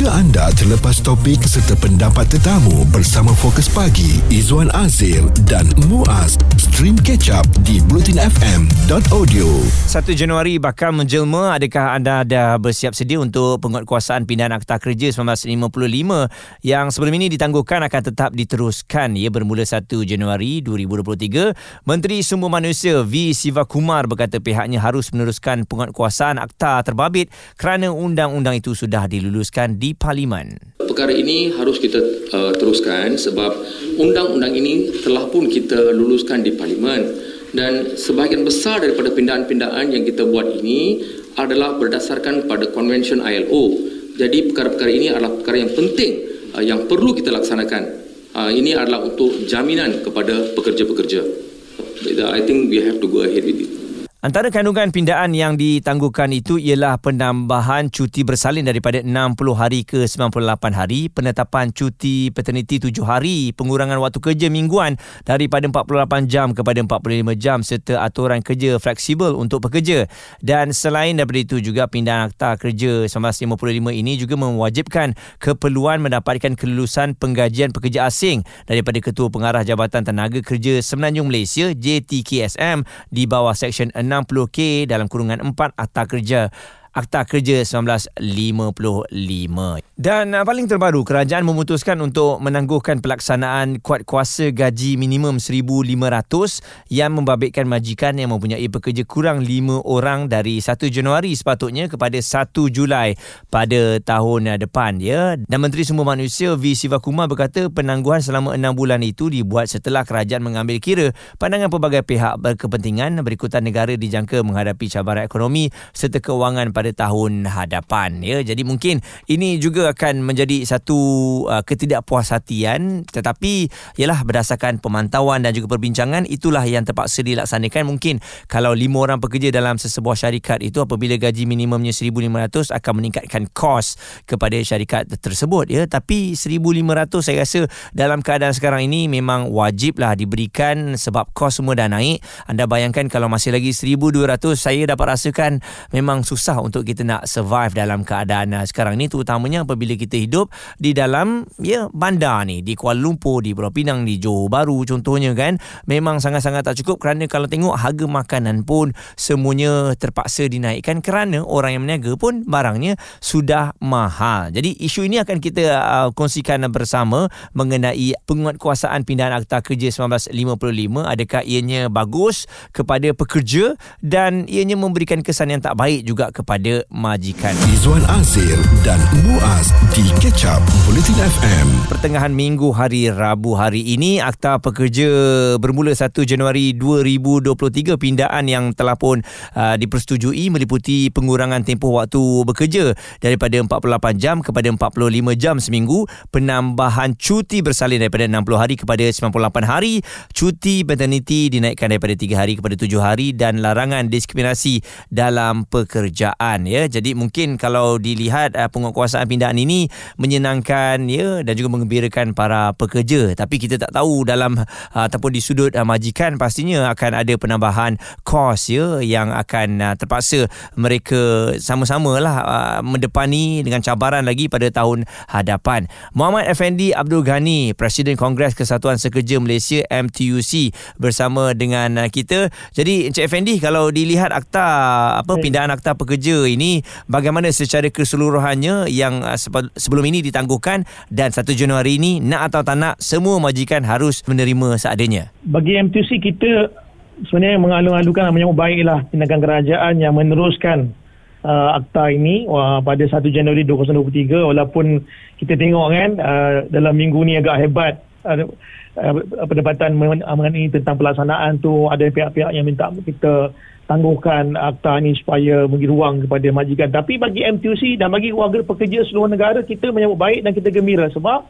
Jika anda terlepas topik serta pendapat tetamu bersama Fokus Pagi, Izwan Azil dan Muaz, stream catch up di blutinfm.audio. 1 Januari bakal menjelma. Adakah anda dah bersiap sedia untuk penguatkuasaan pindahan Akta Kerja 1955 yang sebelum ini ditangguhkan akan tetap diteruskan? Ia bermula 1 Januari 2023 Menteri Sumber Manusia V. Sivakumar berkata pihaknya harus meneruskan penguatkuasaan akta terbabit kerana undang-undang itu sudah diluluskan di parlimen perkara ini harus kita uh, teruskan sebab undang-undang ini telah pun kita luluskan di parlimen dan sebahagian besar daripada pindahan-pindahan yang kita buat ini adalah berdasarkan pada convention ILO. Jadi perkara-perkara ini adalah perkara yang penting uh, yang perlu kita laksanakan. Uh, ini adalah untuk jaminan kepada pekerja-pekerja. I think we have to go ahead with it. Antara kandungan pindaan yang ditangguhkan itu ialah penambahan cuti bersalin daripada 60 hari ke 98 hari, penetapan cuti paternity 7 hari, pengurangan waktu kerja mingguan daripada 48 jam kepada 45 jam serta aturan kerja fleksibel untuk pekerja. Dan selain daripada itu juga pindahan akta kerja 1955 ini juga mewajibkan keperluan mendapatkan kelulusan penggajian pekerja asing daripada Ketua Pengarah Jabatan Tenaga Kerja Semenanjung Malaysia JTKSM di bawah Seksyen 60K dalam kurungan 4 Akta Kerja Akta Kerja 1955. Dan uh, paling terbaru, kerajaan memutuskan untuk menangguhkan pelaksanaan kuat kuasa gaji minimum 1,500 yang membabitkan majikan yang mempunyai pekerja kurang 5 orang dari 1 Januari sepatutnya kepada 1 Julai pada tahun depan. ya. Dan Menteri Sumber Manusia V. Sivakumar berkata penangguhan selama 6 bulan itu dibuat setelah kerajaan mengambil kira pandangan pelbagai pihak berkepentingan berikutan negara dijangka menghadapi cabaran ekonomi serta keuangan pada tahun hadapan ya. Jadi mungkin ini juga akan menjadi satu uh, ketidakpuashatian tetapi ialah berdasarkan pemantauan dan juga perbincangan itulah yang terpaksa dilaksanakan. Mungkin kalau lima orang pekerja dalam sesebuah syarikat itu apabila gaji minimumnya 1500 akan meningkatkan kos kepada syarikat tersebut ya. Tapi 1500 saya rasa dalam keadaan sekarang ini memang wajiblah diberikan sebab kos semua dah naik. Anda bayangkan kalau masih lagi 1200 saya dapat rasakan memang susah untuk kita nak survive dalam keadaan uh, sekarang ni. Terutamanya apabila kita hidup di dalam ya bandar ni. Di Kuala Lumpur di Pulau Pinang di Johor Bahru contohnya kan. Memang sangat-sangat tak cukup kerana kalau tengok harga makanan pun semuanya terpaksa dinaikkan kerana orang yang meniaga pun barangnya sudah mahal. Jadi isu ini akan kita uh, kongsikan bersama mengenai penguatkuasaan pindahan Akta Kerja 1955 adakah ianya bagus kepada pekerja dan ianya memberikan kesan yang tak baik juga kepada kepada majikan. Izwan Azir dan Muaz di Catch Up Politin FM. Pertengahan minggu hari Rabu hari ini, Akta Pekerja bermula 1 Januari 2023 pindaan yang telah pun uh, dipersetujui meliputi pengurangan tempoh waktu bekerja daripada 48 jam kepada 45 jam seminggu, penambahan cuti bersalin daripada 60 hari kepada 98 hari, cuti paternity dinaikkan daripada 3 hari kepada 7 hari dan larangan diskriminasi dalam pekerjaan pindaan ya. Jadi mungkin kalau dilihat uh, penguatkuasaan pindaan ini menyenangkan ya dan juga mengembirakan para pekerja. Tapi kita tak tahu dalam uh, ataupun di sudut uh, majikan pastinya akan ada penambahan kos ya yang akan uh, terpaksa mereka sama-sama lah uh, mendepani dengan cabaran lagi pada tahun hadapan. Muhammad Effendi Abdul Ghani Presiden Kongres Kesatuan Sekerja Malaysia MTUC bersama dengan uh, kita. Jadi Encik Effendi kalau dilihat akta apa pindaan akta pekerja ini bagaimana secara keseluruhannya yang uh, sebelum ini ditangguhkan dan 1 Januari ini nak atau tak nak semua majikan harus menerima seadanya. Bagi MTC kita sebenarnya mengalung-alungkan dan menyambut baiklah tindakan kerajaan yang meneruskan uh, akta ini uh, pada 1 Januari 2023 walaupun kita tengok kan uh, dalam minggu ni agak hebat uh, uh, pendapatan mengenai tentang pelaksanaan tu ada pihak-pihak yang minta kita tangguhkan akta ini supaya bagi ruang kepada majikan. Tapi bagi MTUC dan bagi warga pekerja seluruh negara, kita menyambut baik dan kita gembira sebab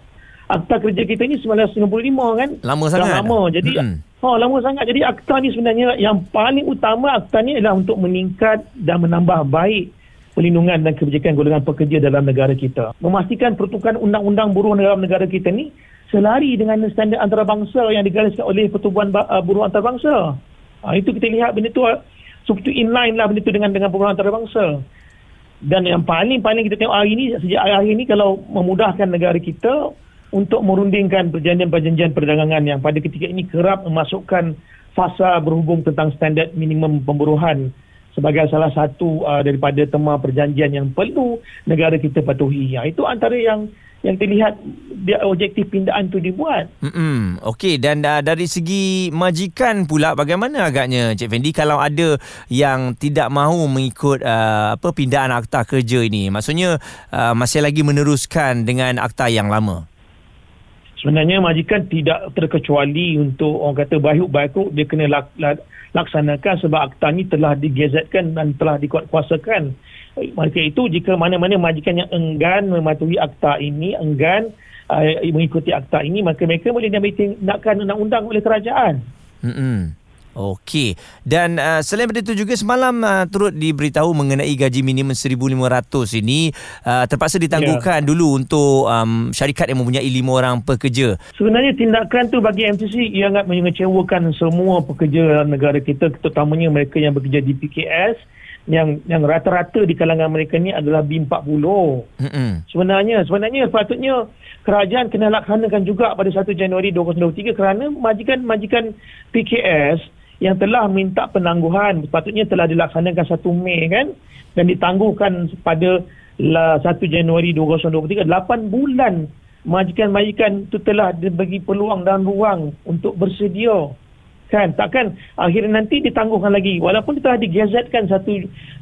akta kerja kita ini 1995 kan. Lama sangat. Lama. Jadi, hmm. oh, lama sangat. Jadi akta ini sebenarnya yang paling utama akta ini adalah untuk meningkat dan menambah baik perlindungan dan kebijakan golongan pekerja dalam negara kita. Memastikan pertukaran undang-undang buruh dalam negara kita ini selari dengan standard antarabangsa yang digariskan oleh Pertubuhan uh, Buruh Antarabangsa. Ha, itu kita lihat benda itu seperti inline lah benda tu dengan dengan perburuan antarabangsa. dan yang paling-paling kita tengok hari ini sejak hari ini kalau memudahkan negara kita untuk merundingkan perjanjian-perjanjian perdagangan yang pada ketika ini kerap memasukkan fasa berhubung tentang standard minimum pemburuhan sebagai salah satu uh, daripada tema perjanjian yang perlu negara kita patuhi. Ya, itu antara yang yang terlihat dia objektif pindaan tu dibuat. Hmm. Okey dan uh, dari segi majikan pula bagaimana agaknya Cik Fendi kalau ada yang tidak mahu mengikut uh, apa pindaan akta kerja ini. Maksudnya uh, masih lagi meneruskan dengan akta yang lama. Sebenarnya majikan tidak terkecuali untuk orang kata baik-baik dia kena lak, lak, laksanakan sebab akta ini telah digezetkan dan telah dikuatkuasakan maka itu jika mana-mana majikan yang enggan mematuhi akta ini, enggan uh, mengikuti akta ini, maka mereka boleh diambil tindakan undang-undang oleh kerajaan. Hmm. Okey. Dan uh, selain daripada itu juga semalam uh, turut diberitahu mengenai gaji minimum 1500 ini uh, terpaksa ditangguhkan yeah. dulu untuk um, syarikat yang mempunyai lima orang pekerja. Sebenarnya tindakan tu bagi MCC sangat mengecewakan semua pekerja negara kita terutamanya mereka yang bekerja di PKS yang yang rata-rata di kalangan mereka ni adalah B40. Mm-hmm. Sebenarnya sebenarnya sepatutnya kerajaan kena laksanakan juga pada 1 Januari 2023 kerana majikan-majikan PKS yang telah minta penangguhan sepatutnya telah dilaksanakan 1 Mei kan dan ditangguhkan pada 1 Januari 2023 8 bulan majikan-majikan itu telah dibagi peluang dan ruang untuk bersedia kan? Takkan akhirnya nanti ditangguhkan lagi. Walaupun telah digazetkan 1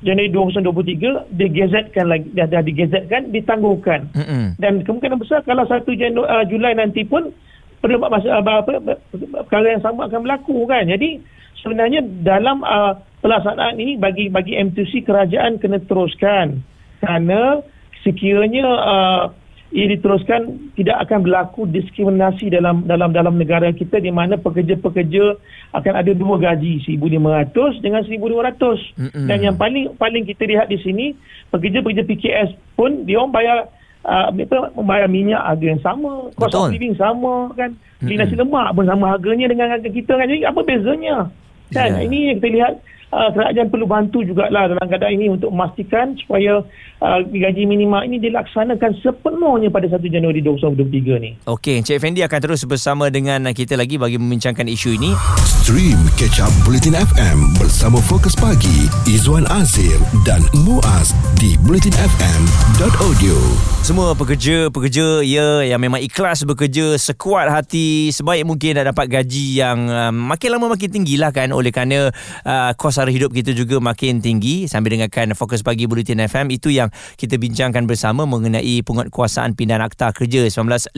Januari 2023 digazetkan lagi dah, dah digazetkan ditangguhkan. Mm-hmm. dan kemungkinan besar kalau 1 Januari uh, Julai nanti pun perlu masa apa, apa perkara yang sama akan berlaku kan? Jadi sebenarnya dalam uh, pelaksanaan ini bagi bagi M2C kerajaan kena teruskan. Kerana sekiranya uh, ia diteruskan tidak akan berlaku diskriminasi dalam dalam dalam negara kita di mana pekerja-pekerja akan ada dua gaji 1500 dengan 1200 mm-hmm. dan yang paling paling kita lihat di sini pekerja-pekerja PKS pun dia orang bayar uh, membayar minyak harga yang sama cost of living sama kan? Mm-hmm. nasi lemak pun sama harganya dengan harga kita kan? Jadi apa bezanya kan yeah. ini yang kita lihat uh, kerajaan perlu bantu jugalah dalam keadaan ini untuk memastikan supaya uh, gaji minima ini dilaksanakan sepenuhnya pada 1 Januari 2023 ni. Okey, Encik Fendi akan terus bersama dengan kita lagi bagi membincangkan isu ini. Stream Catch Up Bulletin FM bersama Fokus Pagi, Izwan Azir dan Muaz di bulletinfm.audio. Semua pekerja-pekerja ya yang memang ikhlas bekerja sekuat hati sebaik mungkin nak dapat gaji yang uh, makin lama makin tinggilah kan oleh kerana uh, kos sara hidup kita juga makin tinggi sambil dengarkan Fokus Pagi Bulletin FM itu yang kita bincangkan bersama mengenai penguatkuasaan pindahan akta kerja 1955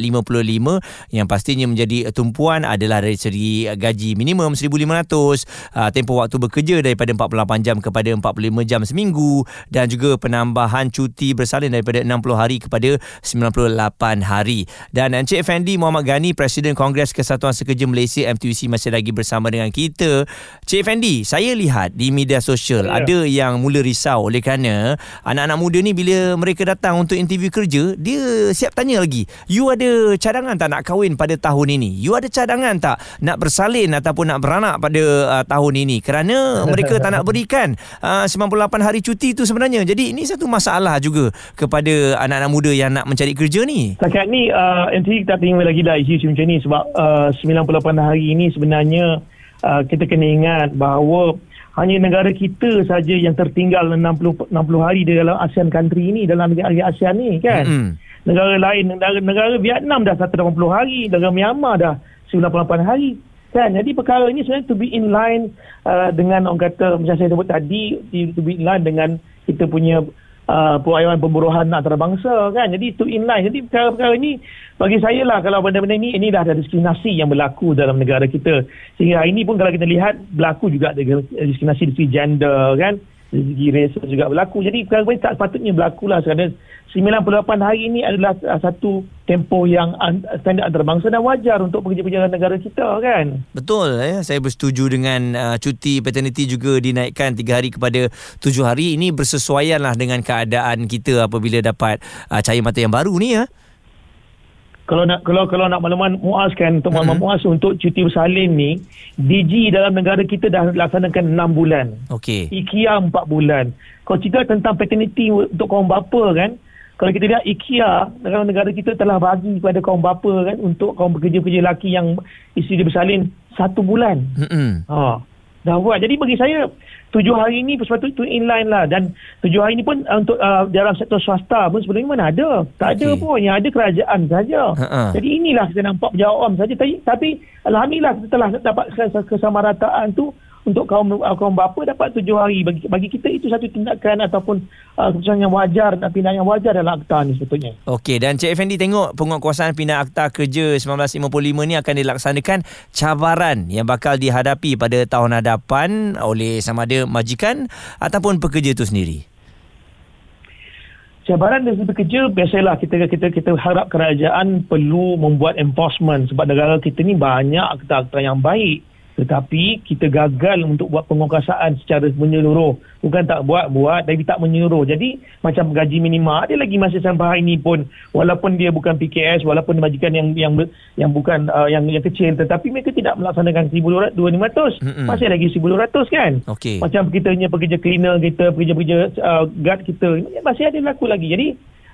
yang pastinya menjadi tumpuan adalah dari segi gaji minimum 1500 uh, tempoh waktu bekerja daripada 48 jam kepada 45 jam seminggu dan juga penambahan cuti bersalin daripada 60 hari kepada 98 hari. Dan Encik Fendi Muhammad Ghani Presiden Kongres Kesatuan Sekerja Malaysia MTUC masih lagi bersama dengan kita Cik Fendi saya lihat di media sosial yeah. ada yang mula risau oleh kerana anak-anak muda ni bila mereka datang untuk interview kerja dia siap tanya lagi you ada cadangan tak nak kahwin pada tahun ini? You ada cadangan tak nak bersalin ataupun nak beranak pada uh, tahun ini? Kerana mereka tak nak berikan uh, 98 hari cuti tu sebenarnya. Jadi ini satu masalah juga kepada anak-anak muda yang nak mencari kerja ni. Setakat ni uh, nanti kita tengok lagi dah isu-isu macam ni sebab uh, 98 hari ini sebenarnya uh, kita kena ingat bahawa hanya negara kita saja yang tertinggal 60 60 hari di dalam ASEAN country ini dalam negara ASEAN ni kan. Mm-hmm. Negara lain negara negara Vietnam dah 180 hari, negara Myanmar dah 98 hari. Kan? Jadi perkara ini sebenarnya to be in line uh, dengan orang kata macam saya sebut tadi to be in line dengan kita punya uh, perayaan pemburuhan antarabangsa kan. Jadi to in line. Jadi perkara-perkara ini bagi saya lah kalau benda-benda ini ini dah ada diskriminasi yang berlaku dalam negara kita sehingga hari ini pun kalau kita lihat berlaku juga diskriminasi dari segi gender kan segi ras juga berlaku jadi perkara ini tak sepatutnya berlaku lah kerana 98 hari ini adalah satu tempoh yang standard antarabangsa dan wajar untuk pekerja-pekerja negara kita kan. Betul ya, saya bersetuju dengan uh, cuti paternity juga dinaikkan 3 hari kepada 7 hari. Ini bersesuaian lah dengan keadaan kita apabila dapat uh, cahaya mata yang baru ni ya. Kalau nak kalau kalau nak makluman Muaz kan untuk makluman Mm-mm. Muaz untuk cuti bersalin ni DG dalam negara kita dah laksanakan 6 bulan. Okey. IKEA 4 bulan. Kalau cerita tentang paternity untuk kaum bapa kan, kalau kita lihat IKEA dalam negara kita telah bagi kepada kaum bapa kan untuk kaum pekerja-pekerja lelaki yang isteri dia bersalin satu bulan. Mm-mm. Ha. Dah buat. Jadi bagi saya tujuh hari ni sepatutnya itu inline lah dan tujuh hari ni pun uh, untuk uh, dalam sektor swasta pun sebelum ni mana ada. Tak ada Okey. pun. Yang ada kerajaan saja. Jadi inilah kita nampak penjawab saja. Tapi, tapi Alhamdulillah kita telah dapat kes- kesamarataan tu untuk kaum uh, kaum bapa dapat tujuh hari. Bagi, bagi kita itu satu tindakan ataupun uh, keputusan yang wajar dan pindahan yang wajar dalam akta ni sebetulnya. Okey dan Cik Effendi tengok penguatkuasaan pindah Akta Kerja 1955 ni akan dilaksanakan cabaran yang bakal dihadapi pada tahun hadapan oleh sama ada majikan ataupun pekerja itu sendiri. cabaran dari segi bekerja biasalah kita kita kita harap kerajaan perlu membuat enforcement sebab negara kita ni banyak akta-akta yang baik tetapi kita gagal untuk buat penguasaan secara menyeluruh bukan tak buat buat tapi tak menyeluruh jadi macam gaji minima ada lagi masa sampai hari ini pun walaupun dia bukan PKS walaupun dia majikan yang yang yang bukan uh, yang yang kecil tetapi mereka tidak melaksanakan 1200 2500 Mm-mm. masih lagi 1200 kan Okey. macam kita punya pekerja cleaner kita, pekerja-pekerja uh, guard kita, masih ada berlaku lagi. Jadi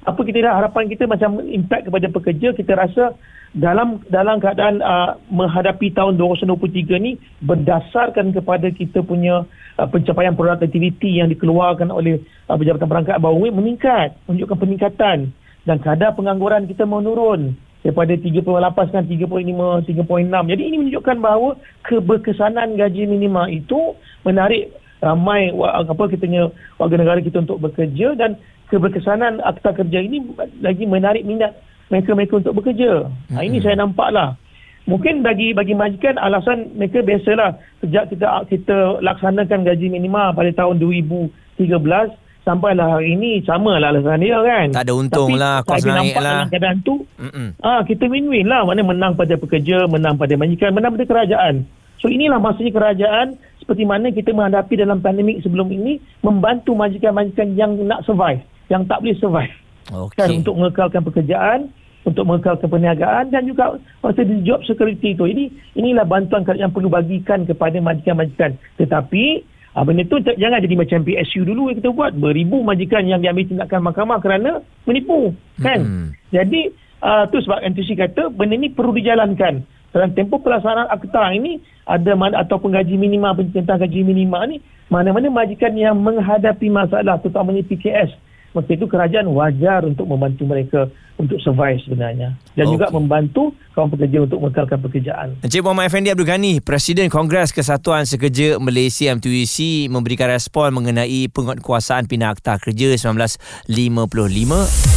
apa kita dah harapan kita macam impact kepada pekerja kita rasa dalam dalam keadaan uh, menghadapi tahun 2023 ni berdasarkan kepada kita punya uh, pencapaian productivity yang dikeluarkan oleh uh, Jabatan Perangkat Bawah meningkat menunjukkan peningkatan. Dan kadar pengangguran kita menurun daripada 38 sekarang 35 3.6 jadi ini menunjukkan bahawa keberkesanan gaji minima itu menarik ramai apa kitanya warga negara kita untuk bekerja. Dan keberkesanan akta kerja ini lagi menarik minat mereka-mereka untuk bekerja. Ha, ini saya nampak lah. Mungkin bagi bagi majikan alasan mereka biasalah sejak kita kita laksanakan gaji minima pada tahun 2013 sampailah hari ini samalah alasan dia kan. Tak ada untung Tapi lah, kos saya naik lah. dalam keadaan tu Mm-mm. Ah, kita win-win lah. Mana menang pada pekerja, menang pada majikan, menang pada kerajaan. So inilah maksudnya kerajaan seperti mana kita menghadapi dalam pandemik sebelum ini membantu majikan-majikan yang nak survive, yang tak boleh survive. Okey. Kan untuk mengekalkan pekerjaan, untuk mengekalkan perniagaan dan juga masa di job security itu. Jadi inilah bantuan yang perlu bagikan kepada majikan-majikan. Tetapi Ah, benda tu tak- jangan jadi macam PSU dulu yang kita buat. Beribu majikan yang diambil tindakan mahkamah kerana menipu. Kan? Mm-mm. Jadi uh, tu sebab NTC kata benda ni perlu dijalankan. Dalam tempoh pelaksanaan akta ini ada mana ataupun gaji minima tentang gaji minima ni mana-mana majikan yang menghadapi masalah terutamanya PKS maka itu kerajaan wajar untuk membantu mereka untuk survive sebenarnya dan Okey. juga membantu kaum pekerja untuk mengekalkan pekerjaan. Encik Muhammad Effendi Abdul Ghani, Presiden Kongres Kesatuan Sekerja Malaysia MTUC memberikan respon mengenai penguatkuasaan pindah Akta Kerja 1955.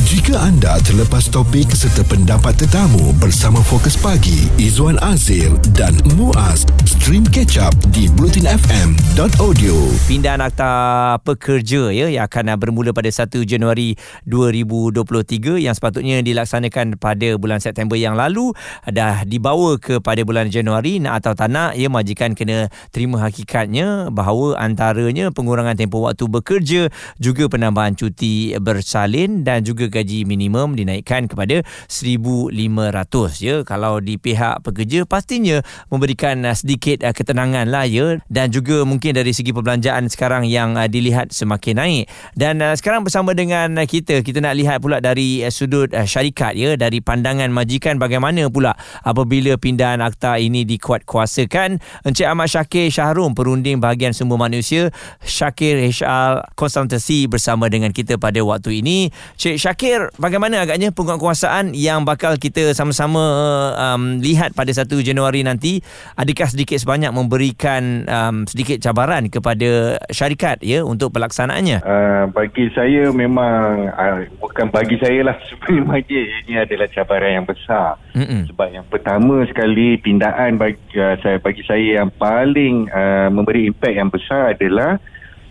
Jika anda terlepas topik serta pendapat tetamu bersama Fokus Pagi, Izwan Azir dan Muaz, stream catch up di blutinfm.audio. Pindahan Akta Pekerja ya yang akan bermula pada 1 Januari 2023 yang sepatutnya dilaksanakan pada bulan September yang lalu. Dah dibawa kepada bulan Januari. Nak atau tak nak ya majikan kena terima hakikatnya bahawa antaranya pengurangan tempoh waktu bekerja juga penambahan cuti bersalin dan juga gaji minimum dinaikkan kepada 1500 ya kalau di pihak pekerja pastinya memberikan uh, sedikit uh, ketenangan lah ya. Dan juga mungkin dari segi perbelanjaan sekarang yang uh, dilihat semakin naik. Dan sekarang bersama dengan kita kita nak lihat pula dari uh, sudut uh, syarikat ya dari pandangan majikan bagaimana pula apabila pindahan akta ini dikuatkuasakan. Encik Ahmad Syakir Syahrum perunding bahagian sumber manusia Syakir HR Konsultansi bersama dengan kita pada waktu ini. Cik Syakir bagaimana agaknya penguatkuasaan yang bakal kita sama-sama um, lihat pada 1 Januari nanti? Adakah sedikit sebanyak memberikan um, sedikit cabaran kepada syarikat ya untuk pelaksanaannya? Uh, bagi saya memang uh, bukan bagi saya lah sebenarnya ini adalah cabaran yang besar. Mm-mm. sebab yang pertama sekali pindahan bagi uh, saya bagi saya yang paling uh, memberi impak yang besar adalah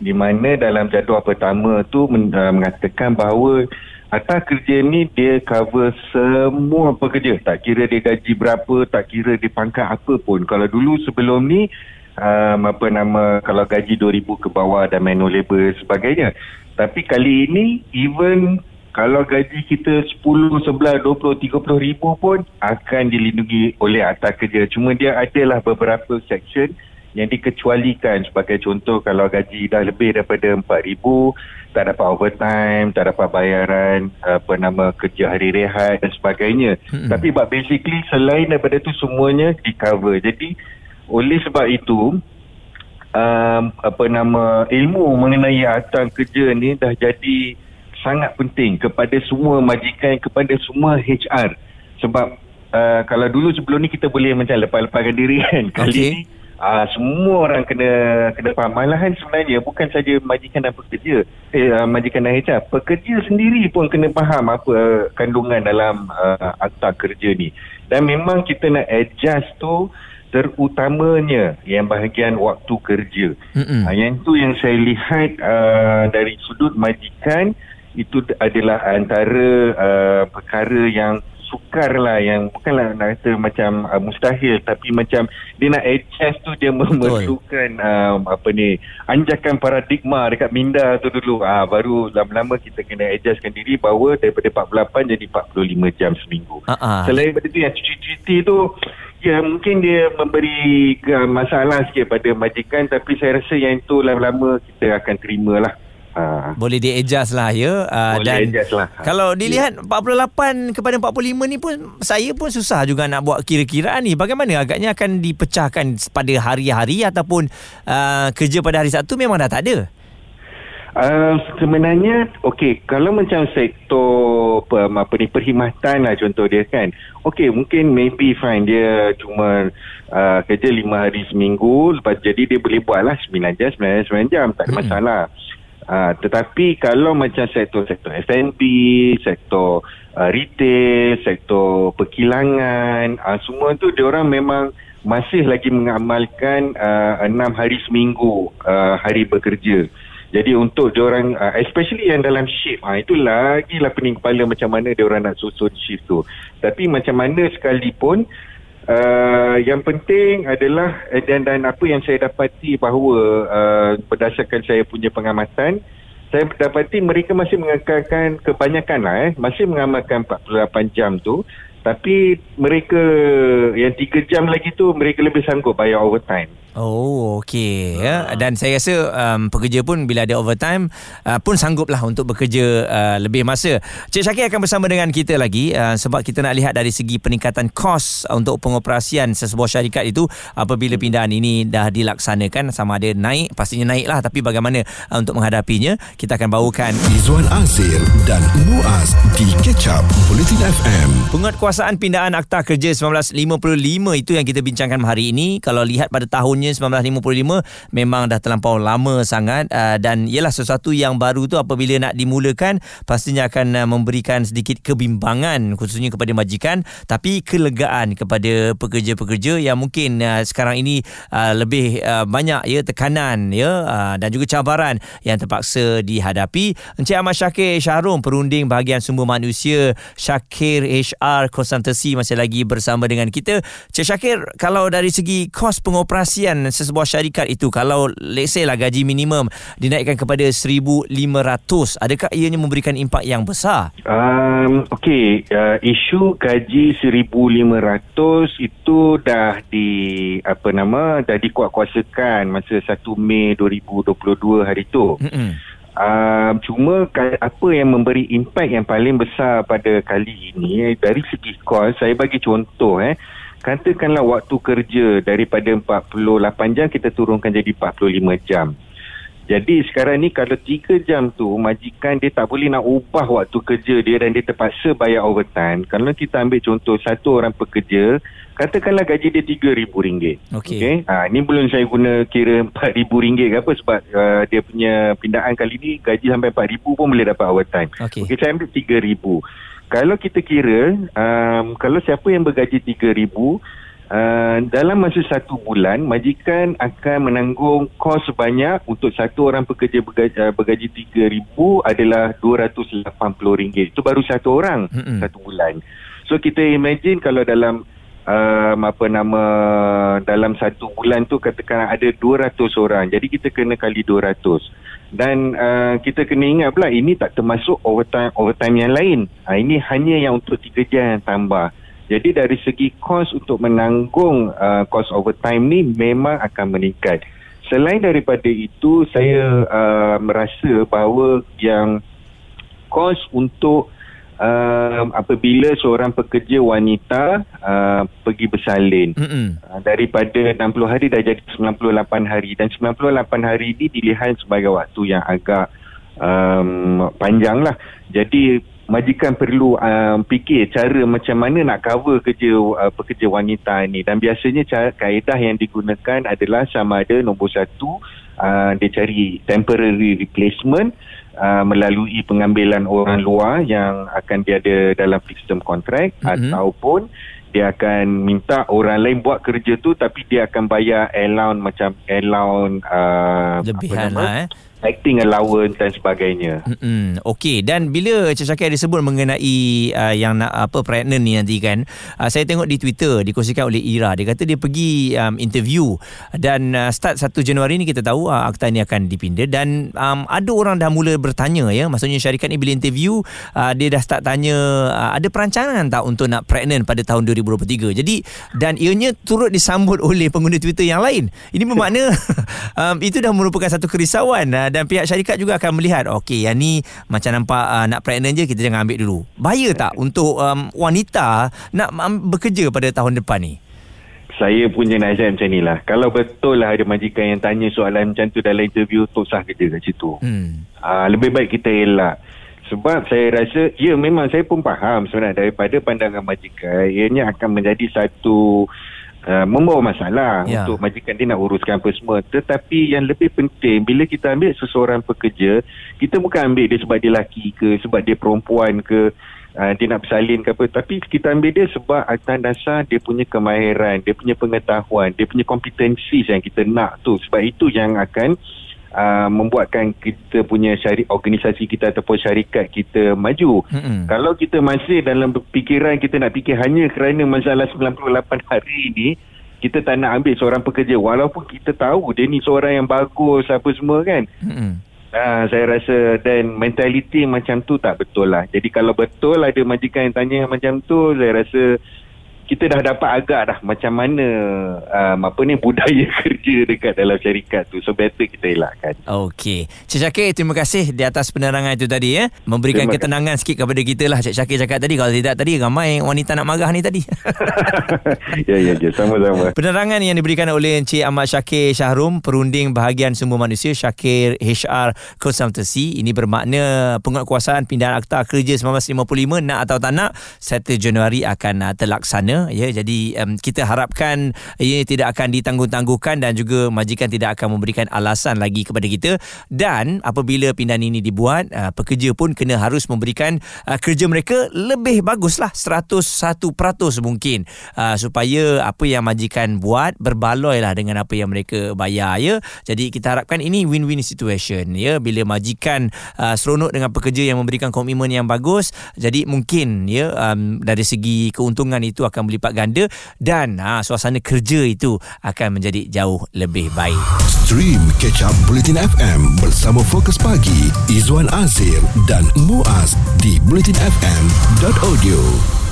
di mana dalam jadual pertama tu men, uh, mengatakan bahawa Atas kerja ni dia cover semua pekerja. Tak kira dia gaji berapa tak kira dia pangkat apa pun. Kalau dulu sebelum ni um, apa nama kalau gaji 2000 ke bawah dan manual labor sebagainya tapi kali ini even kalau gaji kita 10, 11, 20, 30 ribu pun akan dilindungi oleh akta kerja. Cuma dia adalah beberapa section yang dikecualikan sebagai contoh kalau gaji dah lebih daripada 4 ribu tak dapat overtime, tak dapat bayaran apa nama kerja hari rehat dan sebagainya. Hmm. Tapi but basically selain daripada tu semuanya di cover. Jadi oleh sebab itu um, apa nama ilmu mengenai akta kerja ni dah jadi sangat penting kepada semua majikan kepada semua HR sebab uh, kalau dulu sebelum ni kita boleh macam lepas-lepaskan diri kan kali okay. ni uh, semua orang kena kena faham. Malahan sebenarnya bukan saja majikan dan pekerja eh uh, majikan dan HR pekerja sendiri pun kena faham apa uh, kandungan dalam uh, akta kerja ni. Dan memang kita nak adjust tu terutamanya yang bahagian waktu kerja. Uh, yang tu yang saya lihat uh, dari sudut majikan itu adalah antara uh, perkara yang sukar lah yang bukanlah nak kata macam uh, mustahil tapi macam dia nak adjust tu dia memerlukan uh, apa ni anjakan paradigma dekat minda tu dulu ah uh, baru lama-lama kita kena adjustkan diri bahawa daripada 48 jadi 45 jam seminggu uh-huh. selain daripada tu yang cuti-cuti tu ya mungkin dia memberi uh, masalah sikit pada majikan tapi saya rasa yang itu lama-lama kita akan terima lah Ha. Boleh di adjust lah ya. Uh, Boleh dan adjust lah Kalau dilihat yeah. 48 kepada 45 ni pun Saya pun susah juga nak buat kira-kiraan ni. Bagaimana agaknya akan dipecahkan pada hari-hari Ataupun uh, kerja pada hari Sabtu memang dah tak ada Uh, sebenarnya okey kalau macam sektor apa, apa ni perkhidmatan lah contoh dia kan okey mungkin maybe fine dia cuma uh, kerja lima hari seminggu lepas jadi dia boleh buat lah 9 jam 9 jam 9 jam tak ada hmm. masalah Uh, tetapi kalau macam sektor-sektor F&B, sektor uh, retail, sektor perkilangan, uh, semua tu dia orang memang masih lagi mengamalkan uh, enam hari seminggu uh, hari bekerja. Jadi untuk dia orang uh, especially yang dalam shift uh, itu lagi lah pening kepala macam mana dia orang nak susun shift tu. Tapi macam mana sekalipun Uh, yang penting adalah uh, dan dan apa yang saya dapati bahawa uh, berdasarkan saya punya pengamatan saya dapati mereka masih mengekalkan kebanyakan lah eh. Masih mengamalkan 48 jam tu. Tapi mereka yang 3 jam lagi tu mereka lebih sanggup bayar overtime Oh, okey. Ya. Dan saya rasa um, pekerja pun bila ada overtime uh, pun sangguplah untuk bekerja uh, lebih masa. Cik Syakir akan bersama dengan kita lagi uh, sebab kita nak lihat dari segi peningkatan kos untuk pengoperasian sesebuah syarikat itu apabila pindahan ini dah dilaksanakan sama ada naik, pastinya naik lah tapi bagaimana uh, untuk menghadapinya. Kita akan bawakan Izwan Azir dan Muaz di Catch Up Politin FM. Penguatkuasaan pindahan Akta Kerja 1955 itu yang kita bincangkan hari ini. Kalau lihat pada tahunnya tahunnya 1955 memang dah terlampau lama sangat uh, dan ialah sesuatu yang baru tu apabila nak dimulakan pastinya akan uh, memberikan sedikit kebimbangan khususnya kepada majikan tapi kelegaan kepada pekerja-pekerja yang mungkin uh, sekarang ini uh, lebih uh, banyak ya tekanan ya uh, dan juga cabaran yang terpaksa dihadapi. Encik Ahmad Syakir Syahrum perunding bahagian sumber manusia Syakir HR Konsultansi masih lagi bersama dengan kita. Cik Syakir kalau dari segi kos pengoperasian menaikkan sesebuah syarikat itu kalau let's say lah gaji minimum dinaikkan kepada 1500 adakah ianya memberikan impak yang besar um, okey uh, isu gaji 1500 itu dah di apa nama dah dikuatkuasakan masa 1 Mei 2022 hari itu mm-hmm. Uh, cuma apa yang memberi impak yang paling besar pada kali ini dari segi kos saya bagi contoh eh katakanlah waktu kerja daripada 48 jam kita turunkan jadi 45 jam. Jadi sekarang ni kalau 3 jam tu majikan dia tak boleh nak ubah waktu kerja dia dan dia terpaksa bayar overtime. Kalau kita ambil contoh satu orang pekerja, katakanlah gaji dia RM3,000. Okey. Okay? Ha, ni belum saya guna kira RM4,000 ke apa sebab uh, dia punya pindahan kali ni gaji sampai RM4,000 pun boleh dapat overtime. Okey, okay, saya ambil RM3,000 kalau kita kira um, kalau siapa yang bergaji 3000 uh, dalam masa satu bulan majikan akan menanggung kos sebanyak untuk satu orang pekerja bergaji, uh, bergaji 3000 adalah RM280 itu baru satu orang mm-hmm. satu bulan. So kita imagine kalau dalam um, apa nama dalam satu bulan tu katakan ada 200 orang. Jadi kita kena kali 200 dan uh, kita kena ingat pula ini tak termasuk overtime overtime yang lain. Uh, ini hanya yang untuk 3 jam yang tambah. Jadi dari segi kos untuk menanggung uh, kos overtime ni memang akan meningkat. Selain daripada itu saya uh, merasa bahawa yang kos untuk uh, apabila seorang pekerja wanita uh, pergi bersalin. Uh, daripada 60 hari dah jadi 98 hari. Dan 98 hari ini dilihat sebagai waktu yang agak um, panjang lah. Jadi majikan perlu um, fikir cara macam mana nak cover kerja uh, pekerja wanita ini dan biasanya cara kaedah yang digunakan adalah sama ada nombor satu uh, dia cari temporary replacement uh, melalui pengambilan orang luar yang akan dia ada dalam fixed term contract mm-hmm. ataupun dia akan minta orang lain buat kerja tu tapi dia akan bayar allowance macam allowance uh, lebihan lah eh acting allowance dan sebagainya. Mm-mm. Okey dan bila Cik Syakir ada sebut mengenai uh, yang nak apa pregnant ni nanti kan uh, saya tengok di Twitter dikongsikan oleh Ira dia kata dia pergi um, interview dan uh, start 1 Januari ni kita tahu uh, akta ni akan dipindah dan um, ada orang dah mula bertanya ya maksudnya syarikat ni bila interview uh, dia dah start tanya uh, ada perancangan tak untuk nak pregnant pada tahun 2023. Jadi dan ianya turut disambut oleh pengguna Twitter yang lain. Ini bermakna um, itu dah merupakan satu kerisauan uh, dan pihak syarikat juga akan melihat okey yang ni macam nampak uh, nak pregnant je kita jangan ambil dulu. Bahaya tak untuk um, wanita nak um, bekerja pada tahun depan ni? Saya punya nasihat macam ni lah. Kalau betul lah ada majikan yang tanya soalan macam tu dalam interview tu sah kerja kat situ. Hmm. uh, lebih baik kita elak. Sebab saya rasa ya memang saya pun faham sebenarnya daripada pandangan majikan ianya akan menjadi satu Uh, membawa masalah ya. untuk majikan dia nak uruskan apa semua. Tetapi yang lebih penting bila kita ambil seseorang pekerja kita bukan ambil dia sebab dia lelaki ke sebab dia perempuan ke uh, dia nak bersalin ke apa. Tapi kita ambil dia sebab atas dasar dia punya kemahiran dia punya pengetahuan dia punya kompetensi yang kita nak tu. Sebab itu yang akan uh, membuatkan kita punya syari organisasi kita ataupun syarikat kita maju. Mm-hmm. Kalau kita masih dalam fikiran kita nak fikir hanya kerana masalah 98 hari ini, kita tak nak ambil seorang pekerja walaupun kita tahu dia ni seorang yang bagus apa semua kan. Mm-hmm. Uh, saya rasa dan mentaliti macam tu tak betul lah. Jadi kalau betul ada majikan yang tanya macam tu, saya rasa kita dah dapat agak dah macam mana um, apa ni budaya kerja dekat dalam syarikat tu. So better kita elakkan. Okey. Cik Syakir terima kasih di atas penerangan itu tadi ya. Memberikan terima ketenangan kasih. sikit kepada kita lah Cik Syakir cakap tadi. Kalau tidak tadi ramai wanita nak marah ni tadi. Ya ya ya. Sama-sama. Penerangan yang diberikan oleh Encik Ahmad Syakir Syahrum perunding bahagian sumber manusia Syakir HR Consultancy. Ini bermakna penguatkuasaan pindahan akta kerja 1955 nak atau tak nak 1 Januari akan uh, ya jadi um, kita harapkan ia tidak akan ditangguh-tangguhkan dan juga majikan tidak akan memberikan alasan lagi kepada kita. Dan apabila pindahan ini dibuat uh, pekerja pun kena harus memberikan uh, kerja mereka lebih baguslah 101% mungkin. Uh, supaya apa yang majikan buat berbaloi lah dengan apa yang mereka bayar ya. Jadi kita harapkan ini win-win situation ya. Bila majikan uh, seronok dengan pekerja yang memberikan komitmen yang bagus jadi mungkin ya um, dari segi keuntungan itu akan berlipat ganda dan ha, suasana kerja itu akan menjadi jauh lebih baik. Stream Catch Up Bulletin FM bersama Fokus Pagi Izwan Azir dan Muaz di bulletinfm.audio.